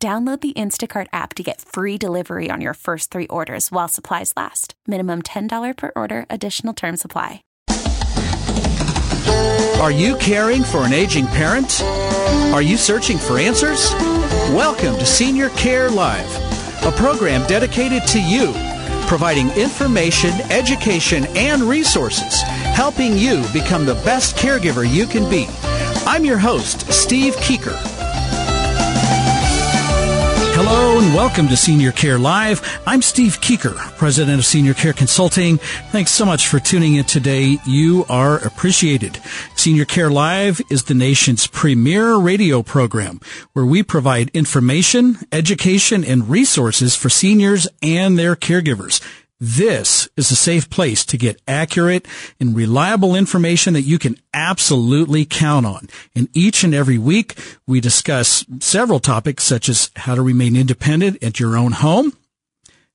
Download the Instacart app to get free delivery on your first three orders while supplies last. Minimum $10 per order, additional term supply. Are you caring for an aging parent? Are you searching for answers? Welcome to Senior Care Live, a program dedicated to you, providing information, education, and resources, helping you become the best caregiver you can be. I'm your host, Steve Keeker. Hello and welcome to Senior Care Live. I'm Steve Keeker, President of Senior Care Consulting. Thanks so much for tuning in today. You are appreciated. Senior Care Live is the nation's premier radio program where we provide information, education, and resources for seniors and their caregivers. This is a safe place to get accurate and reliable information that you can absolutely count on. And each and every week, we discuss several topics such as how to remain independent at your own home,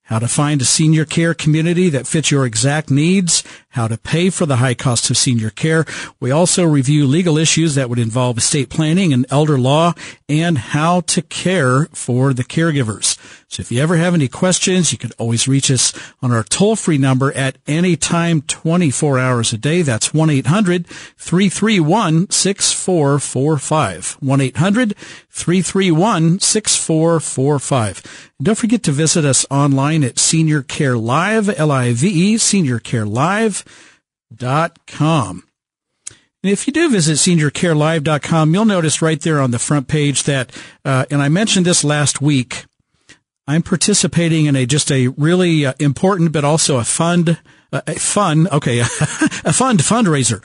how to find a senior care community that fits your exact needs, how to pay for the high cost of senior care. We also review legal issues that would involve estate planning and elder law and how to care for the caregivers. So if you ever have any questions, you can always reach us on our toll free number at any time 24 hours a day. That's 1-800-331-6445. 1-800-331-6445. Don't forget to visit us online at Senior Care Live, L-I-V-E, seniorcarelive.com. And if you do visit seniorcarelive.com, you'll notice right there on the front page that, uh, and I mentioned this last week, I'm participating in a just a really uh, important but also a fund uh, a fun okay a fund fundraiser.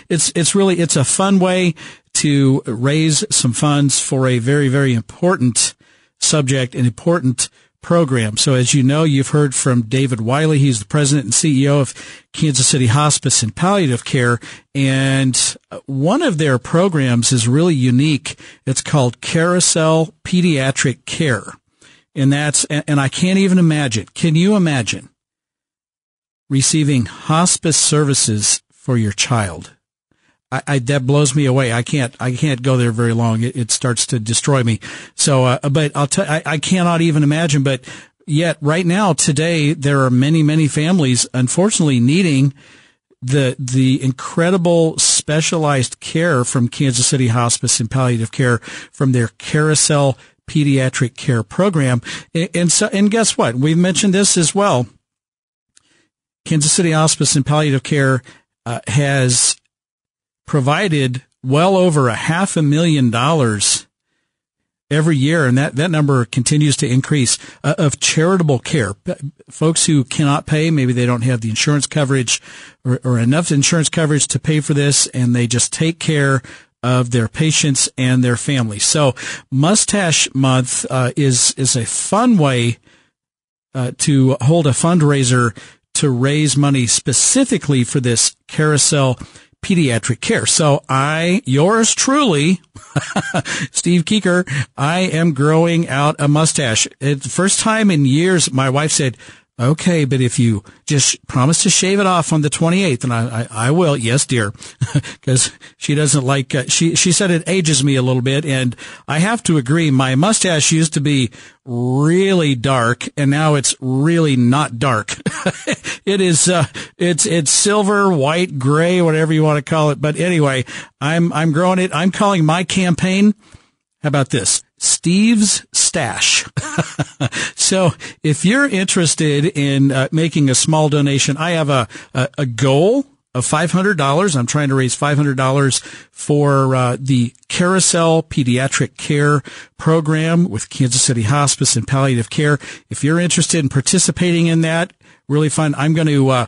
it's it's really it's a fun way to raise some funds for a very very important subject, an important program. So as you know, you've heard from David Wiley. He's the president and CEO of Kansas City Hospice and Palliative Care. And uh, one of their programs is really unique. It's called Carousel Pediatric Care. And that's, and I can't even imagine. Can you imagine receiving hospice services for your child? I, I, that blows me away. I can't, I can't go there very long. It, it starts to destroy me. So, uh, but I'll tell, I, I cannot even imagine, but yet right now, today, there are many, many families, unfortunately, needing the, the incredible specialized care from Kansas City Hospice and Palliative Care from their carousel pediatric care program. And so, and guess what? We've mentioned this as well. Kansas City Hospice and Palliative Care uh, has provided well over a half a million dollars every year, and that, that number continues to increase uh, of charitable care. Folks who cannot pay, maybe they don't have the insurance coverage or, or enough insurance coverage to pay for this, and they just take care of their patients and their families. So Mustache Month uh, is is a fun way uh, to hold a fundraiser to raise money specifically for this carousel pediatric care. So I, yours truly, Steve Keeker, I am growing out a mustache. It's the first time in years my wife said, Okay, but if you just promise to shave it off on the 28th, and I, I, I will, yes, dear, because she doesn't like, uh, she, she said it ages me a little bit, and I have to agree, my mustache used to be really dark, and now it's really not dark. it is, uh, it's, it's silver, white, gray, whatever you want to call it, but anyway, I'm, I'm growing it, I'm calling my campaign, how about this? Steve's Stash. so if you're interested in uh, making a small donation, I have a, a, a goal of $500. I'm trying to raise $500 for uh, the Carousel Pediatric Care Program with Kansas City Hospice and Palliative Care. If you're interested in participating in that, really fun. I'm going to uh,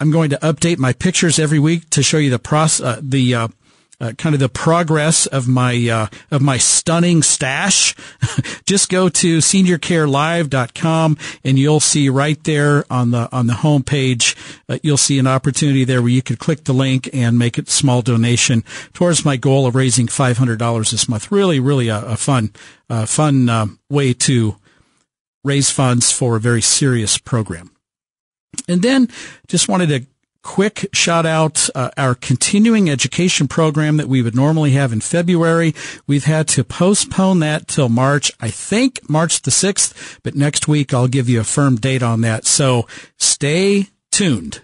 I'm going to update my pictures every week to show you the process, uh, the uh, uh, kind of the progress of my uh, of my stunning stash, just go to seniorcarelive.com and you'll see right there on the on the homepage uh, you'll see an opportunity there where you could click the link and make a small donation towards my goal of raising five hundred dollars this month. Really, really a, a fun fun uh, way to raise funds for a very serious program. And then just wanted to quick shout out uh, our continuing education program that we would normally have in February. We've had to postpone that till March, I think March the 6th, but next week I'll give you a firm date on that. So stay tuned.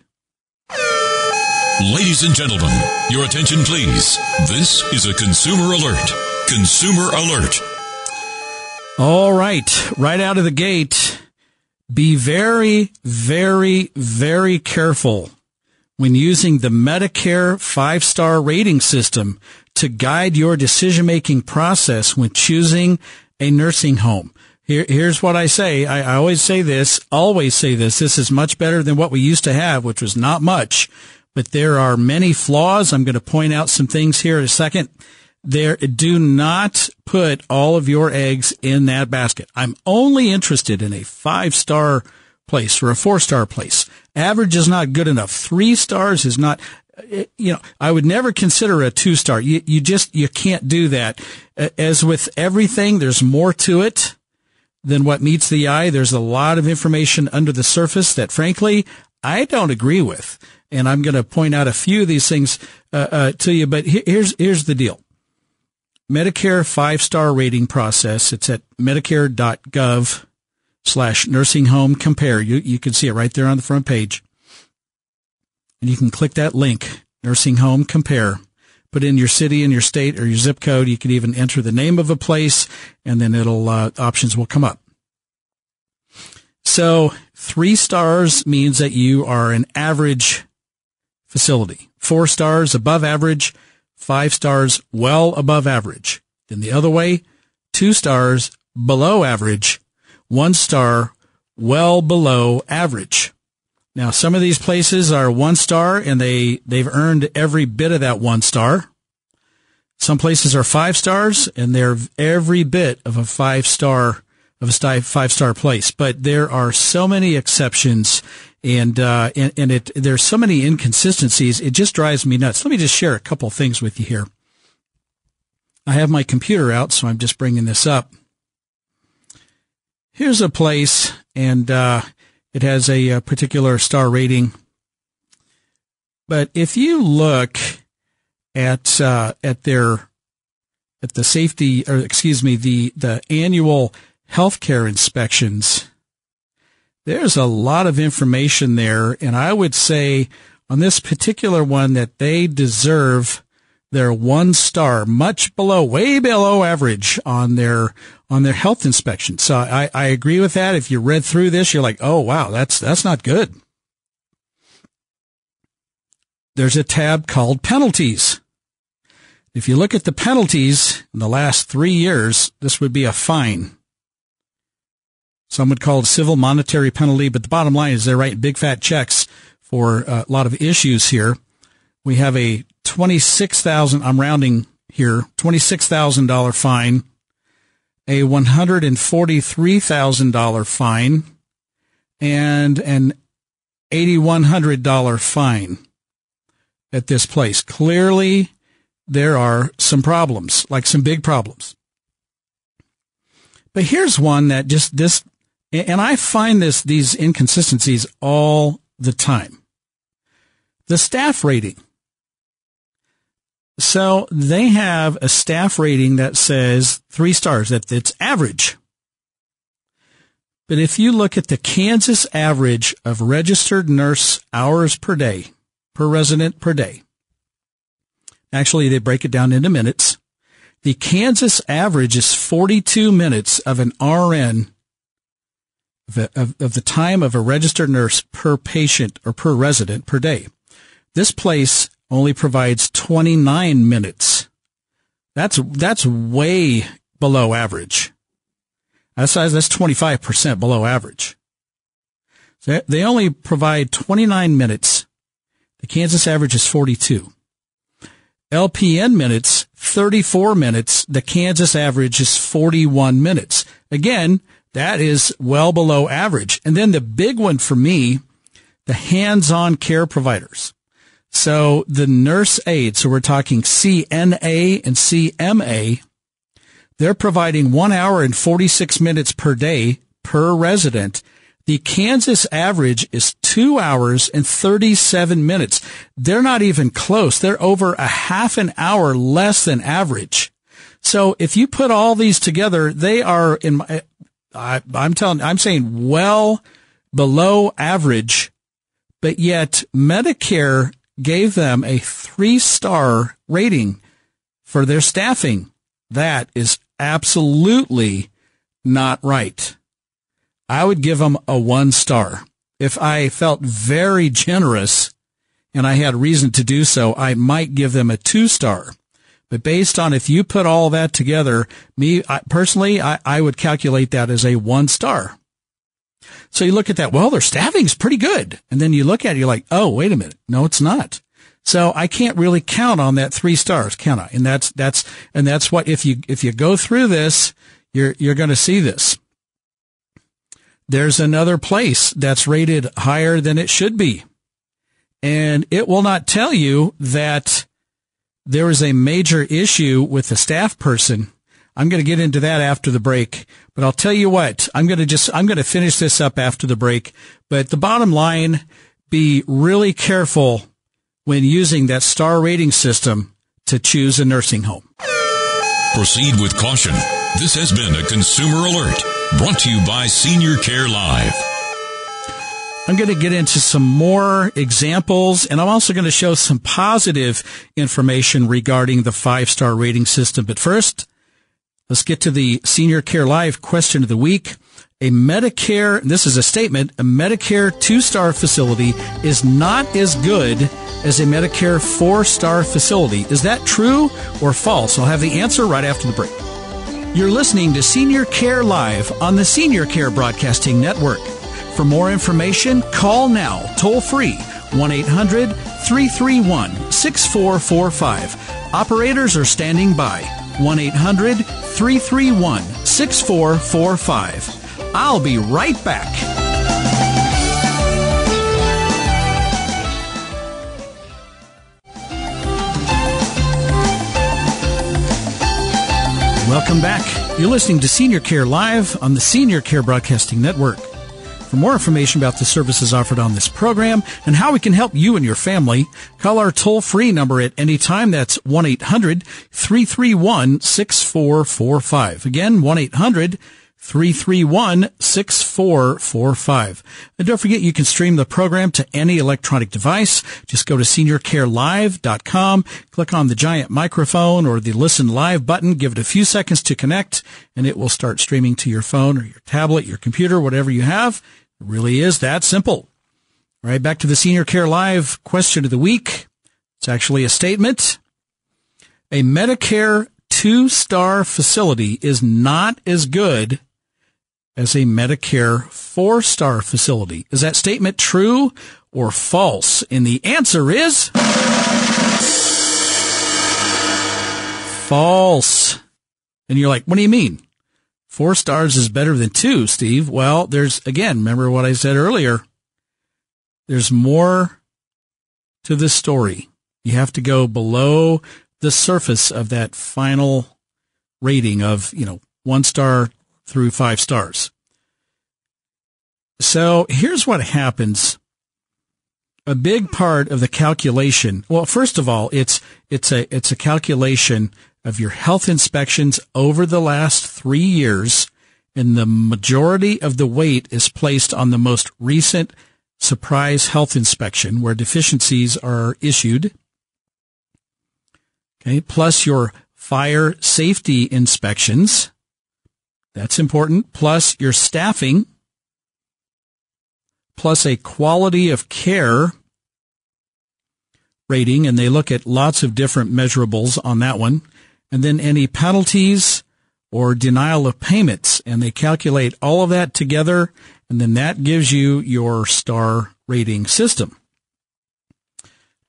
Ladies and gentlemen, your attention please. This is a consumer alert. Consumer alert. All right. Right out of the gate, be very, very, very careful when using the Medicare five star rating system to guide your decision making process when choosing a nursing home. Here, here's what I say. I, I always say this, always say this. This is much better than what we used to have, which was not much, but there are many flaws. I'm going to point out some things here in a second. There, do not put all of your eggs in that basket. I'm only interested in a five star place or a four star place. Average is not good enough. Three stars is not, eh, you know, I would never consider a two star. You, you just, you can't do that. As with everything, there's more to it than what meets the eye. There's a lot of information under the surface that frankly, I don't agree with. And I'm going to point out a few of these things uh, uh, to you, but here's, here's the deal. Medicare five star rating process. It's at medicare.gov slash nursing home compare. You, you can see it right there on the front page. And you can click that link, nursing home compare. Put in your city and your state or your zip code. You can even enter the name of a place and then it'll, uh, options will come up. So three stars means that you are an average facility. Four stars above average. Five stars well above average. Then the other way, two stars below average one star, well below average. Now, some of these places are one star and they, they've earned every bit of that one star. Some places are five stars and they're every bit of a five star, of a five star place. But there are so many exceptions and, uh, and, and it, there's so many inconsistencies. It just drives me nuts. Let me just share a couple things with you here. I have my computer out, so I'm just bringing this up here's a place, and uh, it has a, a, particular star rating. But if you look at uh, at their at the safety, or excuse me, the the annual healthcare inspections, there's a lot of information there, and I would say on this particular one that they deserve their one star, much below, way below average on their on their health inspection. So I, I agree with that. If you read through this, you're like, oh wow, that's that's not good. There's a tab called penalties. If you look at the penalties in the last three years, this would be a fine. Some would call it civil monetary penalty, but the bottom line is they're writing big fat checks for uh, a lot of issues here. We have a 26,000, I'm rounding here, $26,000 fine a $143,000 fine and an $8,100 fine at this place. Clearly, there are some problems, like some big problems. But here's one that just this, and I find this, these inconsistencies all the time. The staff rating. So they have a staff rating that says three stars, that it's average. But if you look at the Kansas average of registered nurse hours per day, per resident per day, actually they break it down into minutes. The Kansas average is 42 minutes of an RN of, of, of the time of a registered nurse per patient or per resident per day. This place only provides 29 minutes. That's, that's way below average. That's, that's 25% below average. So they only provide 29 minutes. The Kansas average is 42. LPN minutes, 34 minutes. The Kansas average is 41 minutes. Again, that is well below average. And then the big one for me, the hands-on care providers. So the nurse aide, so we're talking CNA and CMA, they're providing one hour and 46 minutes per day per resident. The Kansas average is two hours and 37 minutes. They're not even close. They're over a half an hour less than average. So if you put all these together, they are in my, I, I'm telling, I'm saying well below average, but yet Medicare gave them a three star rating for their staffing. That is absolutely not right. I would give them a one star. If I felt very generous and I had reason to do so, I might give them a two star. But based on if you put all that together, me I, personally, I, I would calculate that as a one star. So you look at that, well, their staffing's pretty good. And then you look at it, you're like, oh, wait a minute. No, it's not. So I can't really count on that three stars, can I? And that's, that's, and that's what, if you, if you go through this, you're, you're going to see this. There's another place that's rated higher than it should be. And it will not tell you that there is a major issue with the staff person I'm going to get into that after the break, but I'll tell you what, I'm going to just, I'm going to finish this up after the break. But the bottom line, be really careful when using that star rating system to choose a nursing home. Proceed with caution. This has been a consumer alert brought to you by Senior Care Live. I'm going to get into some more examples and I'm also going to show some positive information regarding the five star rating system. But first, Let's get to the Senior Care Live question of the week. A Medicare, this is a statement, a Medicare two star facility is not as good as a Medicare four star facility. Is that true or false? I'll have the answer right after the break. You're listening to Senior Care Live on the Senior Care Broadcasting Network. For more information, call now, toll free, 1 800 331 6445. Operators are standing by. 1 800 331 6445. I'll be right back. Welcome back. You're listening to Senior Care Live on the Senior Care Broadcasting Network. For more information about the services offered on this program and how we can help you and your family, call our toll free number at any time. That's 1-800-331-6445. Again, 1-800 331 6445. And don't forget you can stream the program to any electronic device. Just go to seniorcarelive.com, click on the giant microphone or the listen live button, give it a few seconds to connect, and it will start streaming to your phone or your tablet, your computer, whatever you have. It really is that simple. All right, back to the Senior Care Live question of the week. It's actually a statement. A Medicare two star facility is not as good as a Medicare four star facility. Is that statement true or false? And the answer is false. And you're like, what do you mean? Four stars is better than two, Steve. Well, there's, again, remember what I said earlier. There's more to this story. You have to go below the surface of that final rating of, you know, one star through five stars. So here's what happens. A big part of the calculation. Well, first of all, it's, it's a, it's a calculation of your health inspections over the last three years, and the majority of the weight is placed on the most recent surprise health inspection where deficiencies are issued. Okay, plus your fire safety inspections. That's important. Plus your staffing. Plus a quality of care rating, and they look at lots of different measurables on that one and then any penalties or denial of payments. And they calculate all of that together, and then that gives you your star rating system.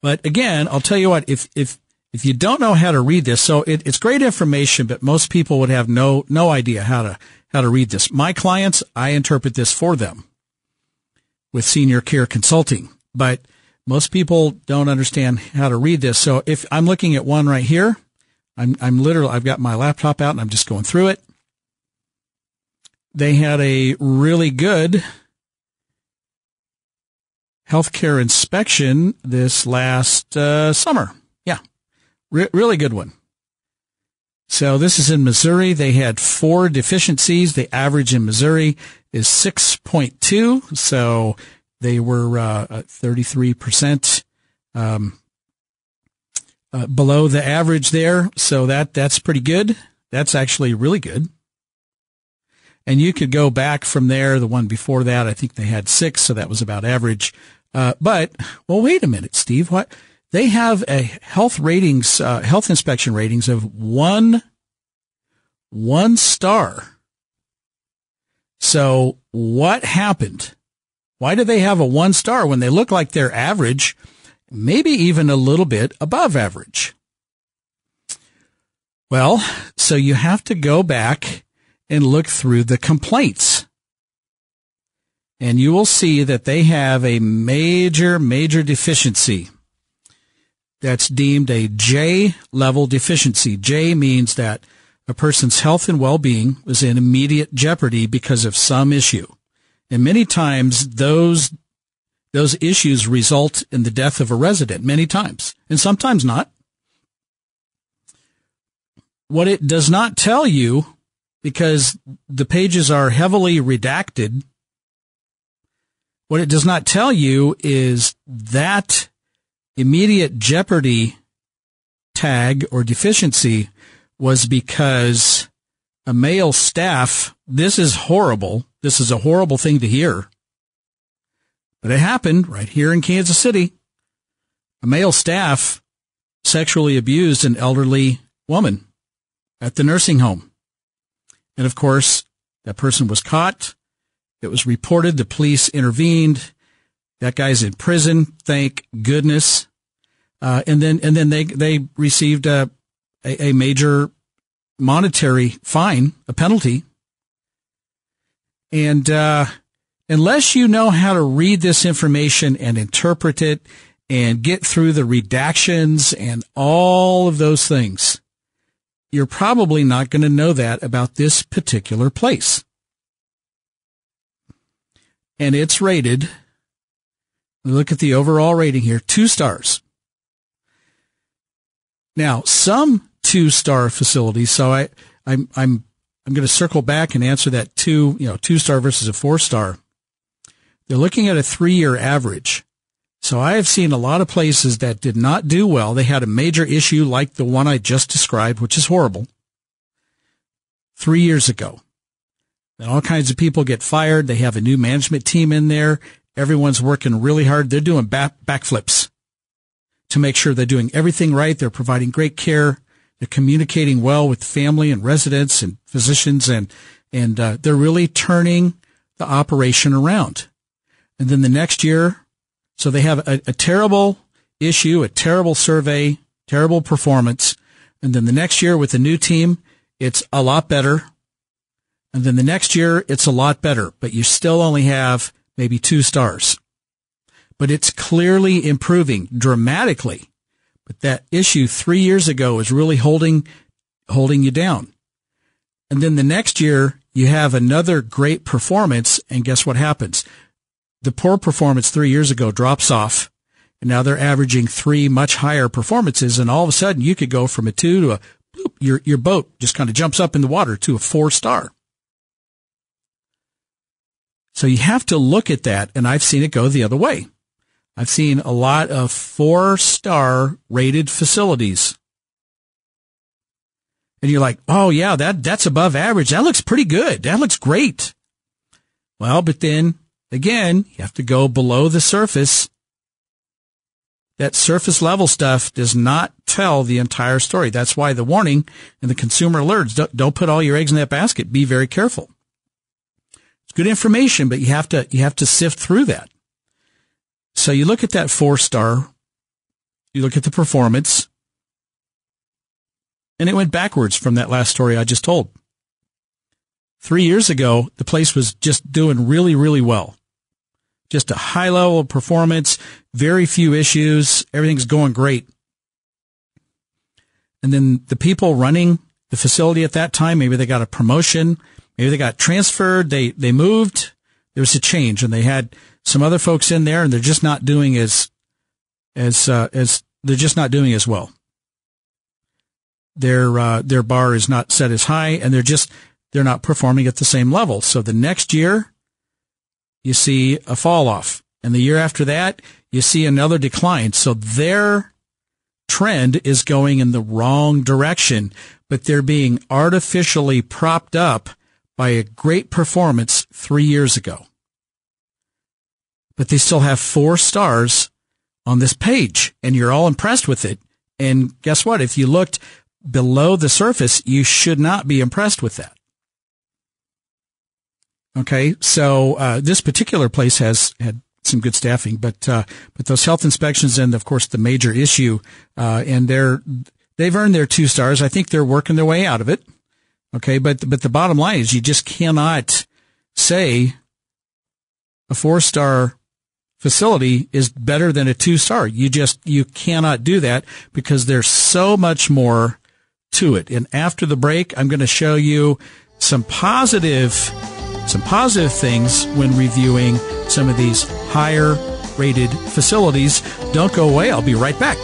But again, I'll tell you what, if, if, if you don't know how to read this, so it, it's great information, but most people would have no, no idea how to, how to read this. My clients, I interpret this for them with senior care consulting, but most people don't understand how to read this. So if I'm looking at one right here, I'm, I'm literally, I've got my laptop out and I'm just going through it. They had a really good healthcare inspection this last uh, summer. Re- really good one. So this is in Missouri. They had four deficiencies. The average in Missouri is 6.2. So they were uh, 33% um, uh, below the average there. So that that's pretty good. That's actually really good. And you could go back from there. The one before that, I think they had six, so that was about average. Uh, but well, wait a minute, Steve. What they have a health ratings, uh, health inspection ratings of one, one star. So what happened? Why do they have a one star when they look like they're average, maybe even a little bit above average? Well, so you have to go back and look through the complaints. And you will see that they have a major, major deficiency that's deemed a J level deficiency. J means that a person's health and well-being was in immediate jeopardy because of some issue. And many times those, those issues result in the death of a resident, many times, and sometimes not. What it does not tell you, because the pages are heavily redacted, what it does not tell you is that immediate jeopardy tag or deficiency was because a male staff, this is horrible. This is a horrible thing to hear. But it happened right here in Kansas City. A male staff sexually abused an elderly woman at the nursing home. And of course, that person was caught. It was reported. The police intervened. That guy's in prison. Thank goodness. Uh, and then, and then they, they received a, a, a major monetary fine, a penalty. And, uh, unless you know how to read this information and interpret it and get through the redactions and all of those things, you're probably not going to know that about this particular place. And it's rated, look at the overall rating here, two stars. Now, some two star facilities, so I, I'm, I'm, I'm going to circle back and answer that two, you know, two star versus a four star. They're looking at a three year average. So I have seen a lot of places that did not do well. They had a major issue like the one I just described, which is horrible, three years ago. And all kinds of people get fired. They have a new management team in there. Everyone's working really hard. They're doing back, backflips to make sure they're doing everything right. They're providing great care. They're communicating well with family and residents and physicians and, and, uh, they're really turning the operation around. And then the next year, so they have a, a terrible issue, a terrible survey, terrible performance. And then the next year with the new team, it's a lot better. And then the next year, it's a lot better, but you still only have maybe two stars but it's clearly improving dramatically. But that issue three years ago is really holding, holding you down. And then the next year you have another great performance. And guess what happens? The poor performance three years ago drops off. And now they're averaging three much higher performances. And all of a sudden you could go from a two to a bloop, your, your boat just kind of jumps up in the water to a four star. So you have to look at that. And I've seen it go the other way. I've seen a lot of four star rated facilities. And you're like, oh yeah, that, that's above average. That looks pretty good. That looks great. Well, but then again, you have to go below the surface. That surface level stuff does not tell the entire story. That's why the warning and the consumer alerts don't, don't put all your eggs in that basket. Be very careful. It's good information, but you have to, you have to sift through that. So you look at that four star, you look at the performance, And it went backwards from that last story I just told. Three years ago, the place was just doing really, really well. Just a high level of performance, very few issues, everything's going great. And then the people running the facility at that time, maybe they got a promotion, maybe they got transferred, they, they moved, there was a change and they had some other folks in there and they're just not doing as, as, uh, as, they're just not doing as well. Their, uh, their bar is not set as high and they're just, they're not performing at the same level. So the next year, you see a fall off. And the year after that, you see another decline. So their trend is going in the wrong direction, but they're being artificially propped up by a great performance three years ago. But they still have four stars on this page and you're all impressed with it. And guess what? If you looked below the surface, you should not be impressed with that. Okay, so uh, this particular place has had some good staffing, but uh, but those health inspections and of course the major issue, uh, and they're they've earned their two stars. I think they're working their way out of it. Okay, but but the bottom line is you just cannot say a four star facility is better than a two star. You just you cannot do that because there's so much more to it. And after the break, I'm going to show you some positive some positive things when reviewing some of these higher rated facilities. Don't go away. I'll be right back.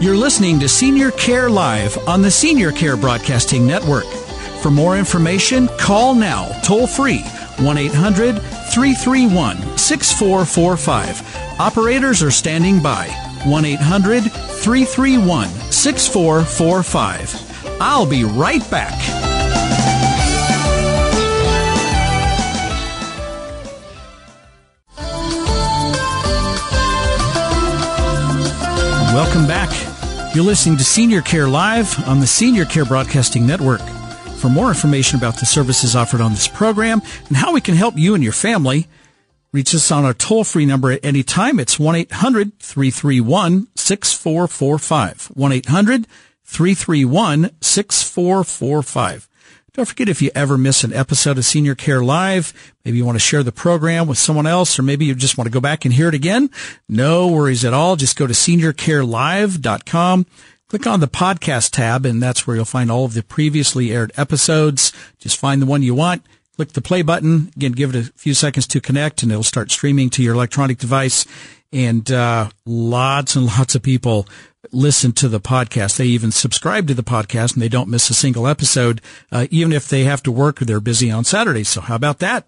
You're listening to Senior Care Live on the Senior Care Broadcasting Network. For more information, call now, toll free, 1 800 331 6445. Operators are standing by, 1 800 331 6445. I'll be right back. Welcome back. You're listening to Senior Care Live on the Senior Care Broadcasting Network. For more information about the services offered on this program and how we can help you and your family, reach us on our toll free number at any time. It's 1-800-331-6445. 1-800-331-6445. Don't forget if you ever miss an episode of Senior Care Live, maybe you want to share the program with someone else, or maybe you just want to go back and hear it again. No worries at all. Just go to seniorcarelive.com. Click on the podcast tab, and that's where you'll find all of the previously aired episodes. Just find the one you want. Click the play button. Again, give it a few seconds to connect, and it'll start streaming to your electronic device. And uh, lots and lots of people listen to the podcast. They even subscribe to the podcast and they don't miss a single episode, uh, even if they have to work or they're busy on Saturdays. So how about that?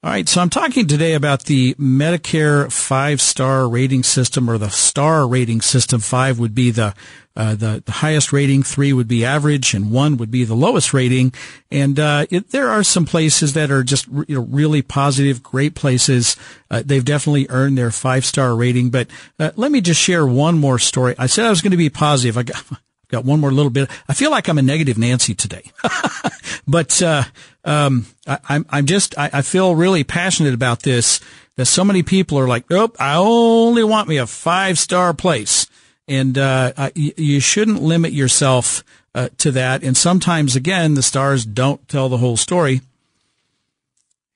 All right. So I'm talking today about the Medicare five star rating system or the star rating system. Five would be the, uh, the, the, highest rating, three would be average, and one would be the lowest rating. And uh, it, there are some places that are just you know, really positive, great places. Uh, they've definitely earned their five star rating. But uh, let me just share one more story. I said I was going to be positive. I got got one more little bit. I feel like I'm a negative Nancy today, but uh, um, I, I'm just I, I, feel really passionate about this. That so many people are like, nope, I only want me a five star place, and uh, I, you shouldn't limit yourself uh, to that. And sometimes, again, the stars don't tell the whole story.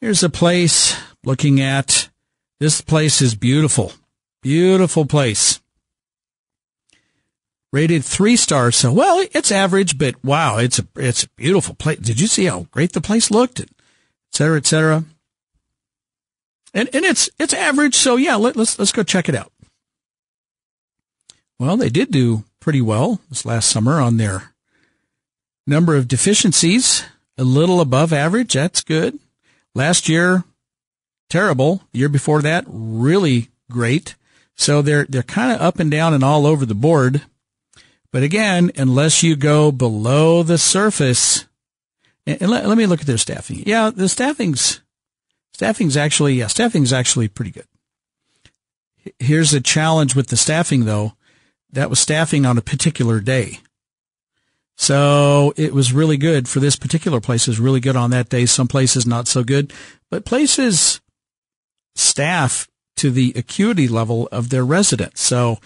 Here's a place looking at. This place is beautiful, beautiful place rated three stars. So, well, it's average, but wow, it's a, it's a beautiful place. Did you see how great the place looked? Et cetera, et cetera. And, and it's, it's average. So yeah, let, let's, let's go check it out. Well, they did do pretty well this last summer on their number of deficiencies, a little above average. That's good. Last year, terrible. The year before that, really great. So they're, they're kind of up and down and all over the board. But again, unless you go below the surface, and let, let me look at their staffing. Yeah, the staffing's, staffing's actually, yeah, staffing's actually pretty good. Here's the challenge with the staffing though. That was staffing on a particular day. So it was really good for this particular place is really good on that day. Some places not so good, but places staff to the acuity level of their residents. So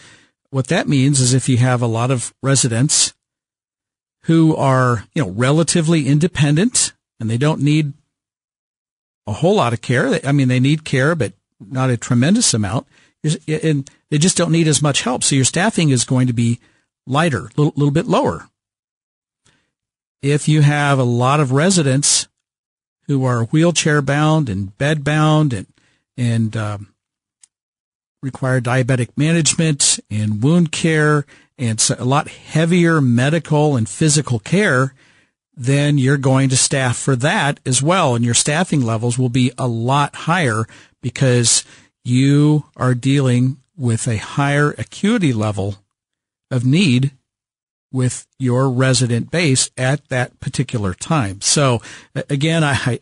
what that means is if you have a lot of residents who are, you know, relatively independent and they don't need a whole lot of care. I mean, they need care, but not a tremendous amount. And they just don't need as much help. So your staffing is going to be lighter, a little, little bit lower. If you have a lot of residents who are wheelchair bound and bed bound and, and, um, require diabetic management and wound care and a lot heavier medical and physical care, then you're going to staff for that as well. And your staffing levels will be a lot higher because you are dealing with a higher acuity level of need with your resident base at that particular time. So again, I,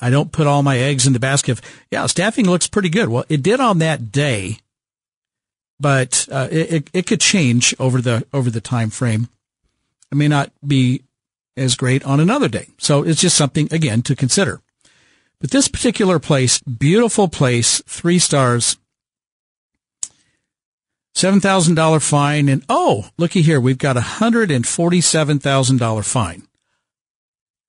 I don't put all my eggs in the basket yeah, staffing looks pretty good. Well, it did on that day, but uh, it, it could change over the, over the time frame. It may not be as great on another day. So it's just something, again, to consider. But this particular place, beautiful place, three stars, $7,000 fine. And oh, looky here. We've got a $147,000 fine.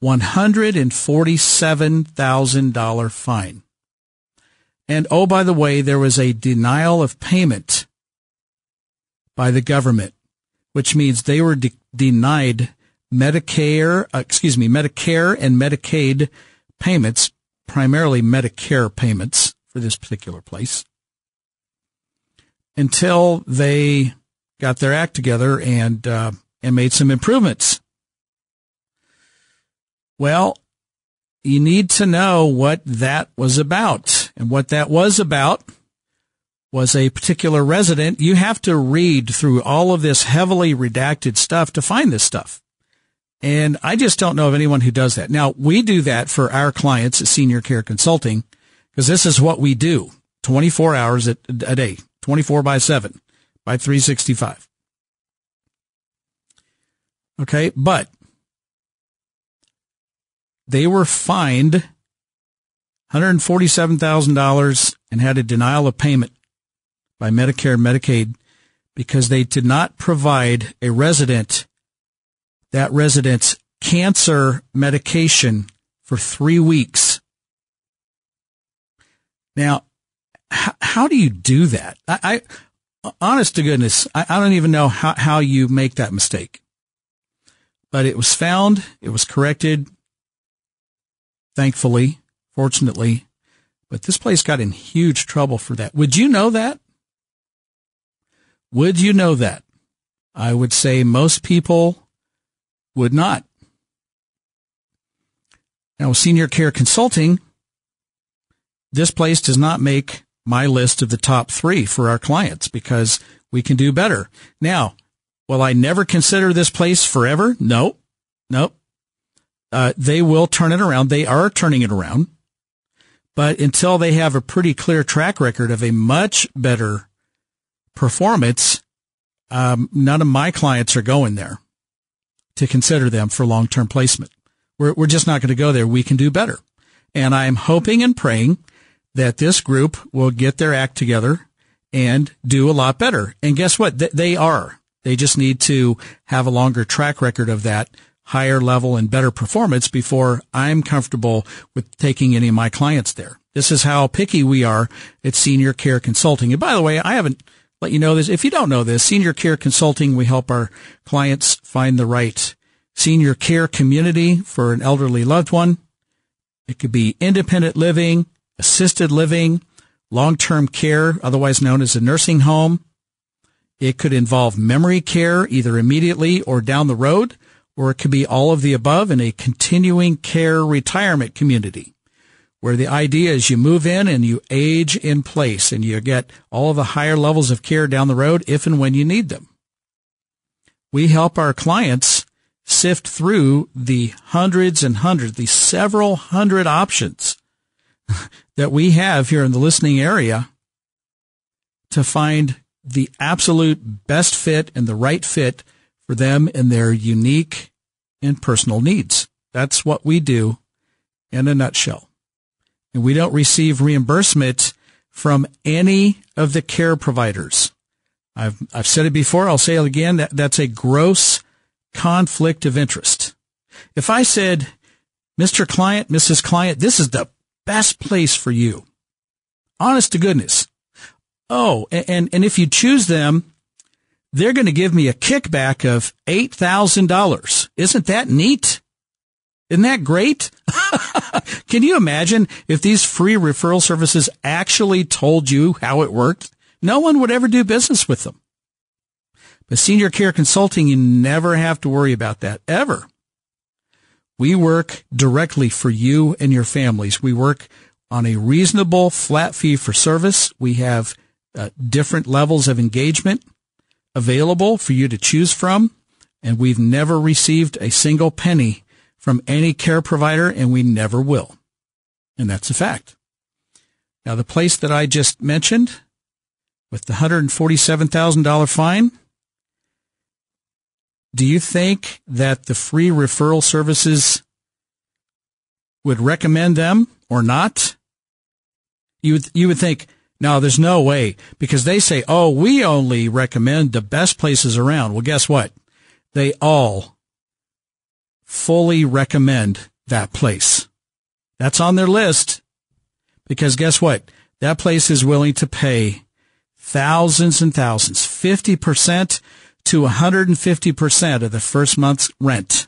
$147,000 fine. And oh, by the way, there was a denial of payment by the government, which means they were de- denied Medicare, uh, excuse me, Medicare and Medicaid payments, primarily Medicare payments for this particular place, until they got their act together and uh, and made some improvements. Well, you need to know what that was about. And what that was about was a particular resident. You have to read through all of this heavily redacted stuff to find this stuff. And I just don't know of anyone who does that. Now, we do that for our clients at Senior Care Consulting because this is what we do 24 hours a, a day, 24 by 7 by 365. Okay. But they were fined $147,000 and had a denial of payment by Medicare and Medicaid because they did not provide a resident that resident's cancer medication for three weeks. Now, how, how do you do that? I, I honest to goodness, I, I don't even know how, how you make that mistake. But it was found, it was corrected, thankfully, fortunately. But this place got in huge trouble for that. Would you know that? Would you know that? I would say most people would not. Now, senior care consulting, this place does not make my list of the top three for our clients because we can do better. Now, will I never consider this place forever? No, no uh, they will turn it around. They are turning it around. But until they have a pretty clear track record of a much better performance, um, none of my clients are going there to consider them for long-term placement. We're, we're just not going to go there. We can do better. And I'm hoping and praying that this group will get their act together and do a lot better. And guess what? They are. They just need to have a longer track record of that higher level and better performance before I'm comfortable with taking any of my clients there. This is how picky we are at Senior Care Consulting. And by the way, I haven't let you know this. If you don't know this, Senior Care Consulting, we help our clients find the right senior care community for an elderly loved one. It could be independent living, assisted living, long-term care, otherwise known as a nursing home. It could involve memory care either immediately or down the road or it could be all of the above in a continuing care retirement community where the idea is you move in and you age in place and you get all of the higher levels of care down the road if and when you need them. We help our clients sift through the hundreds and hundreds, the several hundred options that we have here in the listening area to find the absolute best fit and the right fit for them and their unique and personal needs. That's what we do in a nutshell. And we don't receive reimbursement from any of the care providers. I've, I've said it before. I'll say it again. That, that's a gross conflict of interest. If I said, Mr. Client, Mrs. Client, this is the best place for you. Honest to goodness. Oh, and, and if you choose them, they're going to give me a kickback of $8,000. Isn't that neat? Isn't that great? Can you imagine if these free referral services actually told you how it worked? No one would ever do business with them. But senior care consulting, you never have to worry about that ever. We work directly for you and your families. We work on a reasonable flat fee for service. We have uh, different levels of engagement available for you to choose from. And we've never received a single penny from any care provider and we never will. And that's a fact. Now, the place that I just mentioned with the $147,000 fine, do you think that the free referral services would recommend them or not? You would, you would think, no, there's no way because they say, oh, we only recommend the best places around. Well, guess what? They all fully recommend that place. That's on their list because guess what? That place is willing to pay thousands and thousands, 50% to 150% of the first month's rent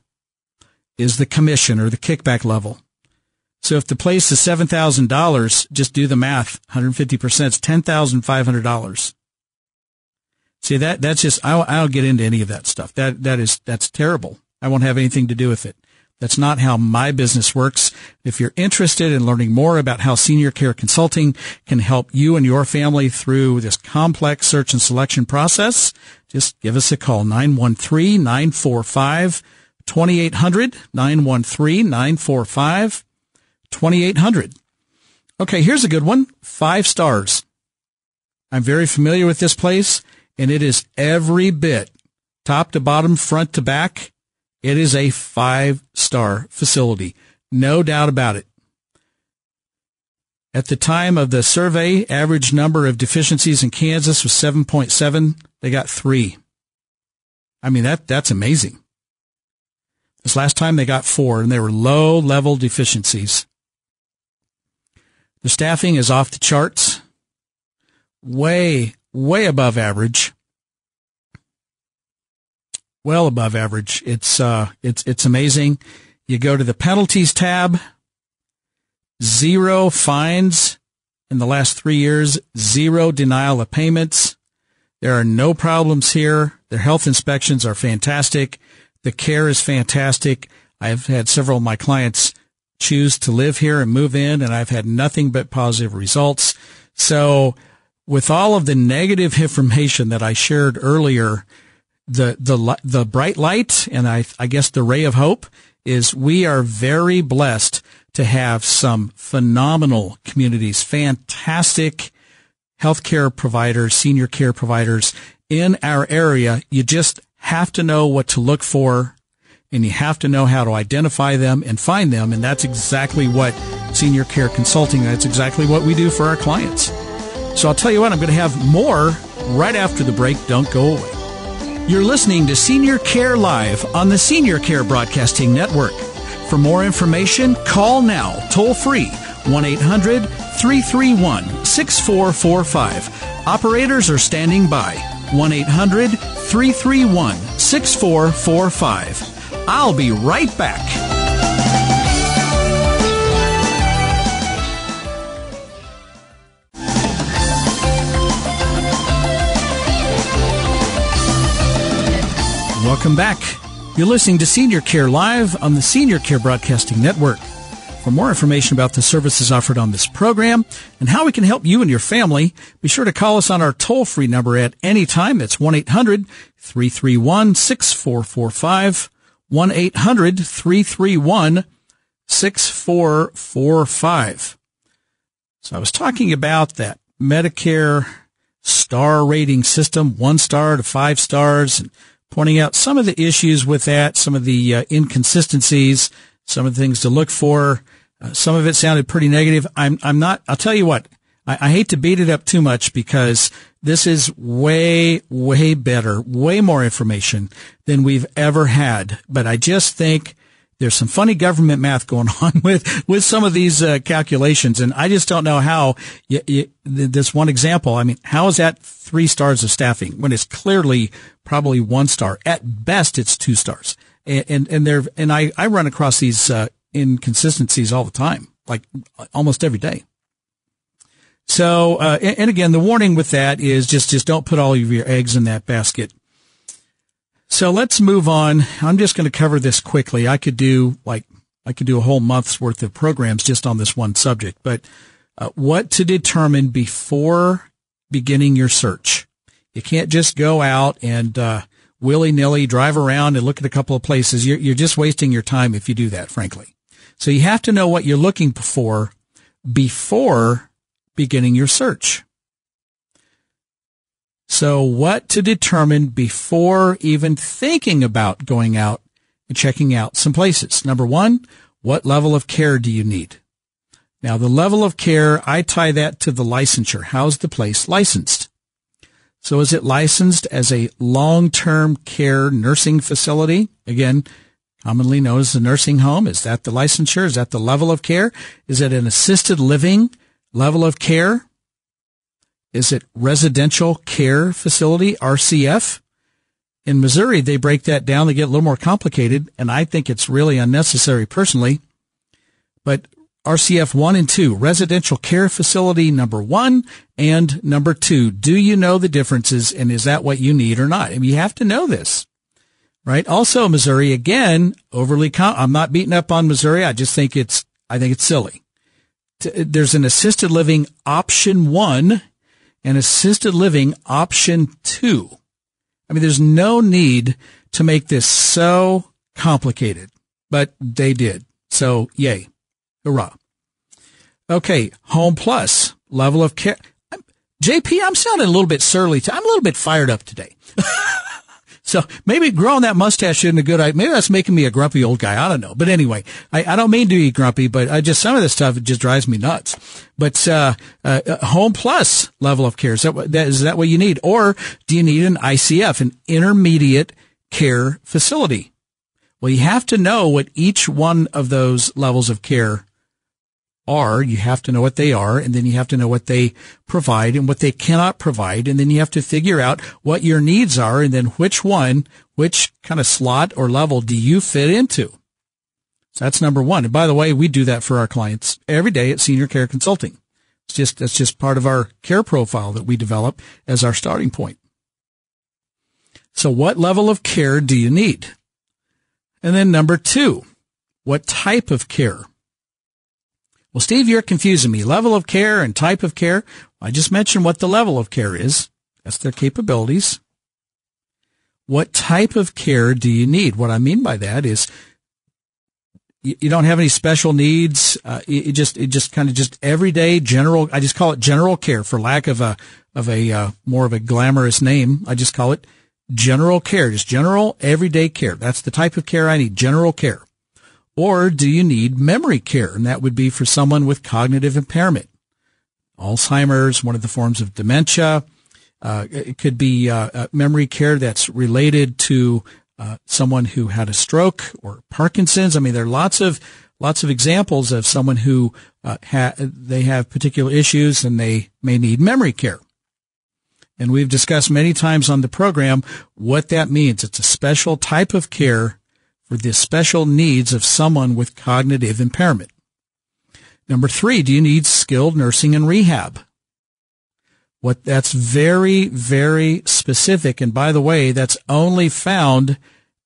is the commission or the kickback level. So if the place is $7,000, just do the math. 150% is $10,500. See that, that's just, I don't, I don't get into any of that stuff. That, that is, that's terrible. I won't have anything to do with it. That's not how my business works. If you're interested in learning more about how senior care consulting can help you and your family through this complex search and selection process, just give us a call 913-945 2800 913 945 2800. Okay, here's a good one. Five stars. I'm very familiar with this place and it is every bit top to bottom, front to back it is a five star facility. No doubt about it. At the time of the survey, average number of deficiencies in Kansas was 7.7. They got three. I mean, that, that's amazing. This last time they got four and they were low level deficiencies. The staffing is off the charts. Way, way above average well above average. It's uh, it's it's amazing. You go to the penalties tab. Zero fines in the last three years. Zero denial of payments. There are no problems here. Their health inspections are fantastic. The care is fantastic. I've had several of my clients choose to live here and move in, and I've had nothing but positive results. So, with all of the negative information that I shared earlier, the the the bright light and I I guess the ray of hope is we are very blessed to have some phenomenal communities, fantastic healthcare providers, senior care providers in our area. You just have to know what to look for and you have to know how to identify them and find them. And that's exactly what senior care consulting, that's exactly what we do for our clients. So I'll tell you what, I'm going to have more right after the break. Don't go away. You're listening to Senior Care Live on the Senior Care Broadcasting Network. For more information, call now, toll free, 1 800 331 6445. Operators are standing by, 1 800 331 6445. I'll be right back. Welcome back. You're listening to Senior Care Live on the Senior Care Broadcasting Network. For more information about the services offered on this program and how we can help you and your family, be sure to call us on our toll-free number at any time. That's 1-800-331-6445. 1-800-331-6445. So I was talking about that Medicare star rating system, one star to five stars, and pointing out some of the issues with that, some of the uh, inconsistencies, some of the things to look for. Uh, some of it sounded pretty negative. I'm, I'm not, I'll tell you what, I, I hate to beat it up too much because this is way, way better, way more information than we've ever had. But I just think there's some funny government math going on with with some of these uh, calculations, and I just don't know how. You, you, this one example, I mean, how is that three stars of staffing when it's clearly probably one star? At best, it's two stars, and and, and there and I I run across these uh, inconsistencies all the time, like almost every day. So, uh, and, and again, the warning with that is just just don't put all of your eggs in that basket. So let's move on. I'm just going to cover this quickly. I could do like, I could do a whole month's worth of programs just on this one subject, but uh, what to determine before beginning your search. You can't just go out and, uh, willy nilly drive around and look at a couple of places. You're, you're just wasting your time if you do that, frankly. So you have to know what you're looking for before beginning your search. So what to determine before even thinking about going out and checking out some places? Number one, what level of care do you need? Now the level of care, I tie that to the licensure. How's the place licensed? So is it licensed as a long-term care nursing facility? Again, commonly known as a nursing home. Is that the licensure? Is that the level of care? Is it an assisted living level of care? Is it residential care facility, RCF? In Missouri, they break that down. They get a little more complicated, and I think it's really unnecessary personally. But RCF 1 and 2, residential care facility number 1 and number 2. Do you know the differences and is that what you need or not? I mean, you have to know this, right? Also, Missouri, again, overly, com- I'm not beating up on Missouri. I just think it's, I think it's silly. There's an assisted living option 1 and assisted living option two. I mean, there's no need to make this so complicated, but they did. So yay. Hurrah. Okay. Home plus level of care. JP, I'm sounding a little bit surly. I'm a little bit fired up today. So maybe growing that mustache isn't a good idea. Maybe that's making me a grumpy old guy. I don't know. But anyway, I, I don't mean to be grumpy, but I just, some of this stuff, it just drives me nuts. But, uh, uh, uh home plus level of care. Is that, that, is that what you need? Or do you need an ICF, an intermediate care facility? Well, you have to know what each one of those levels of care are, you have to know what they are, and then you have to know what they provide and what they cannot provide, and then you have to figure out what your needs are, and then which one, which kind of slot or level do you fit into. So that's number one. And by the way, we do that for our clients every day at Senior Care Consulting. It's just, that's just part of our care profile that we develop as our starting point. So what level of care do you need? And then number two, what type of care? Well, Steve, you're confusing me. Level of care and type of care. I just mentioned what the level of care is. That's their capabilities. What type of care do you need? What I mean by that is you, don't have any special needs. Uh, it, just, it just kind of just everyday general. I just call it general care for lack of a, of a, uh, more of a glamorous name. I just call it general care, just general everyday care. That's the type of care I need. General care. Or do you need memory care? And that would be for someone with cognitive impairment. Alzheimer's, one of the forms of dementia. Uh, it could be uh, uh, memory care that's related to uh, someone who had a stroke or Parkinson's. I mean, there are lots of lots of examples of someone who uh, ha- they have particular issues and they may need memory care. And we've discussed many times on the program what that means. It's a special type of care for the special needs of someone with cognitive impairment. Number three, do you need skilled nursing and rehab? What that's very, very specific. And by the way, that's only found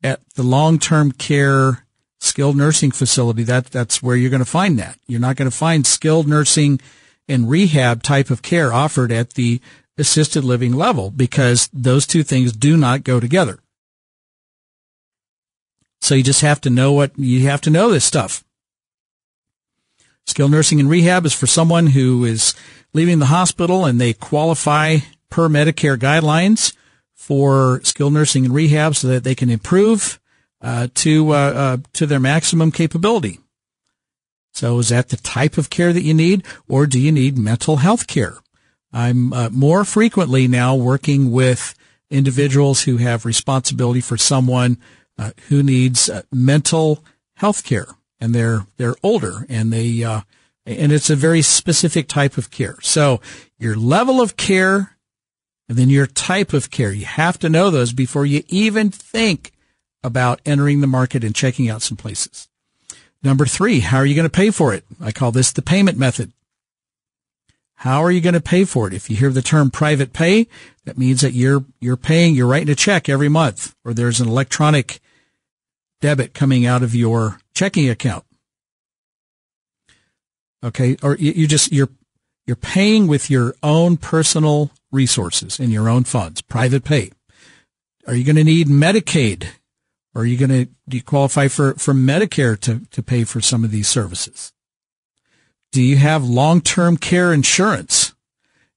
at the long-term care skilled nursing facility. That, that's where you're going to find that. You're not going to find skilled nursing and rehab type of care offered at the assisted living level because those two things do not go together. So you just have to know what you have to know this stuff. Skilled nursing and rehab is for someone who is leaving the hospital and they qualify per Medicare guidelines for skilled nursing and rehab so that they can improve uh, to uh, uh, to their maximum capability. So is that the type of care that you need, or do you need mental health care? I'm uh, more frequently now working with individuals who have responsibility for someone uh, who needs uh, mental health care and they're they're older and they uh, and it's a very specific type of care. So your level of care and then your type of care. You have to know those before you even think about entering the market and checking out some places. Number three, how are you going to pay for it? I call this the payment method. How are you going to pay for it? If you hear the term private pay, that means that you're, you're paying, you're writing a check every month or there's an electronic debit coming out of your checking account. Okay. Or you, just, you're, you're paying with your own personal resources and your own funds, private pay. Are you going to need Medicaid? Or are you going to, do you qualify for, for Medicare to, to pay for some of these services? Do you have long-term care insurance?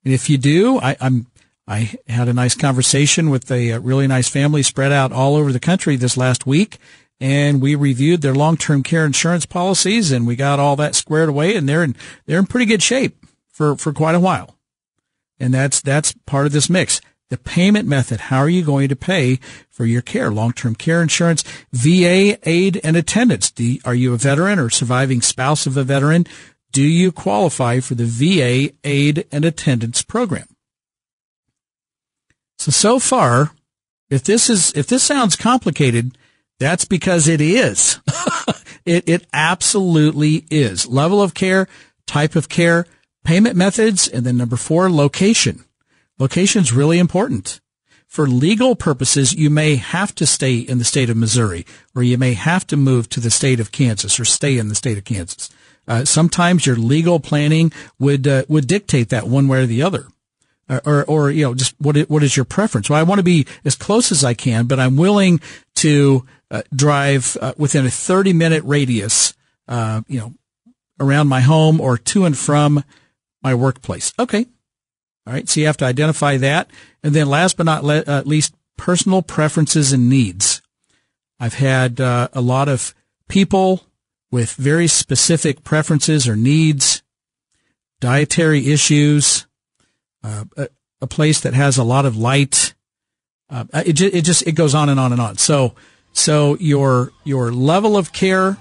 And if you do, I, am I had a nice conversation with a really nice family spread out all over the country this last week, and we reviewed their long-term care insurance policies, and we got all that squared away, and they're in they're in pretty good shape for for quite a while. And that's that's part of this mix. The payment method. How are you going to pay for your care? Long-term care insurance, VA aid and attendance. Do, are you a veteran or surviving spouse of a veteran? do you qualify for the VA aid and attendance program? So, so far, if this is, if this sounds complicated, that's because it is. it, it absolutely is. Level of care, type of care, payment methods, and then number four, location. Location is really important. For legal purposes, you may have to stay in the state of Missouri, or you may have to move to the state of Kansas, or stay in the state of Kansas. Uh, sometimes your legal planning would uh, would dictate that one way or the other, or, or, or you know just what what is your preference? Well, I want to be as close as I can, but I'm willing to uh, drive uh, within a 30 minute radius, uh, you know, around my home or to and from my workplace. Okay, all right. So you have to identify that, and then last but not le- uh, least, personal preferences and needs. I've had a lot of people with very specific preferences or needs, dietary issues, uh, a, a, place that has a lot of light. Uh, it, it just it goes on and on and on. So so your your level of care,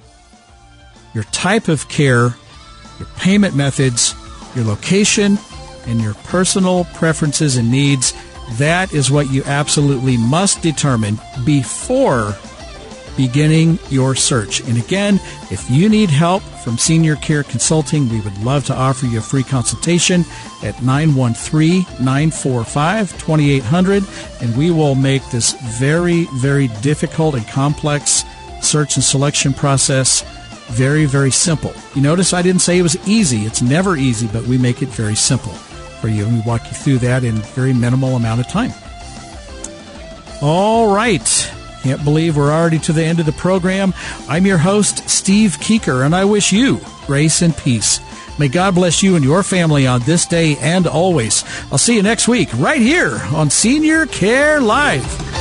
your type of care, your payment methods, your location, and your personal preferences and needs. That is what you absolutely must determine before beginning your search. And again, if you need help from Senior Care Consulting, we would love to offer you a free consultation at 913-945-2800 and we will make this very, very difficult and complex search and selection process very, very simple. You notice I didn't say it was easy. It's never easy, but we make it very simple for you and we walk you through that in very minimal amount of time. All right. Can't believe we're already to the end of the program. I'm your host, Steve Keeker, and I wish you grace and peace. May God bless you and your family on this day and always. I'll see you next week right here on Senior Care Live.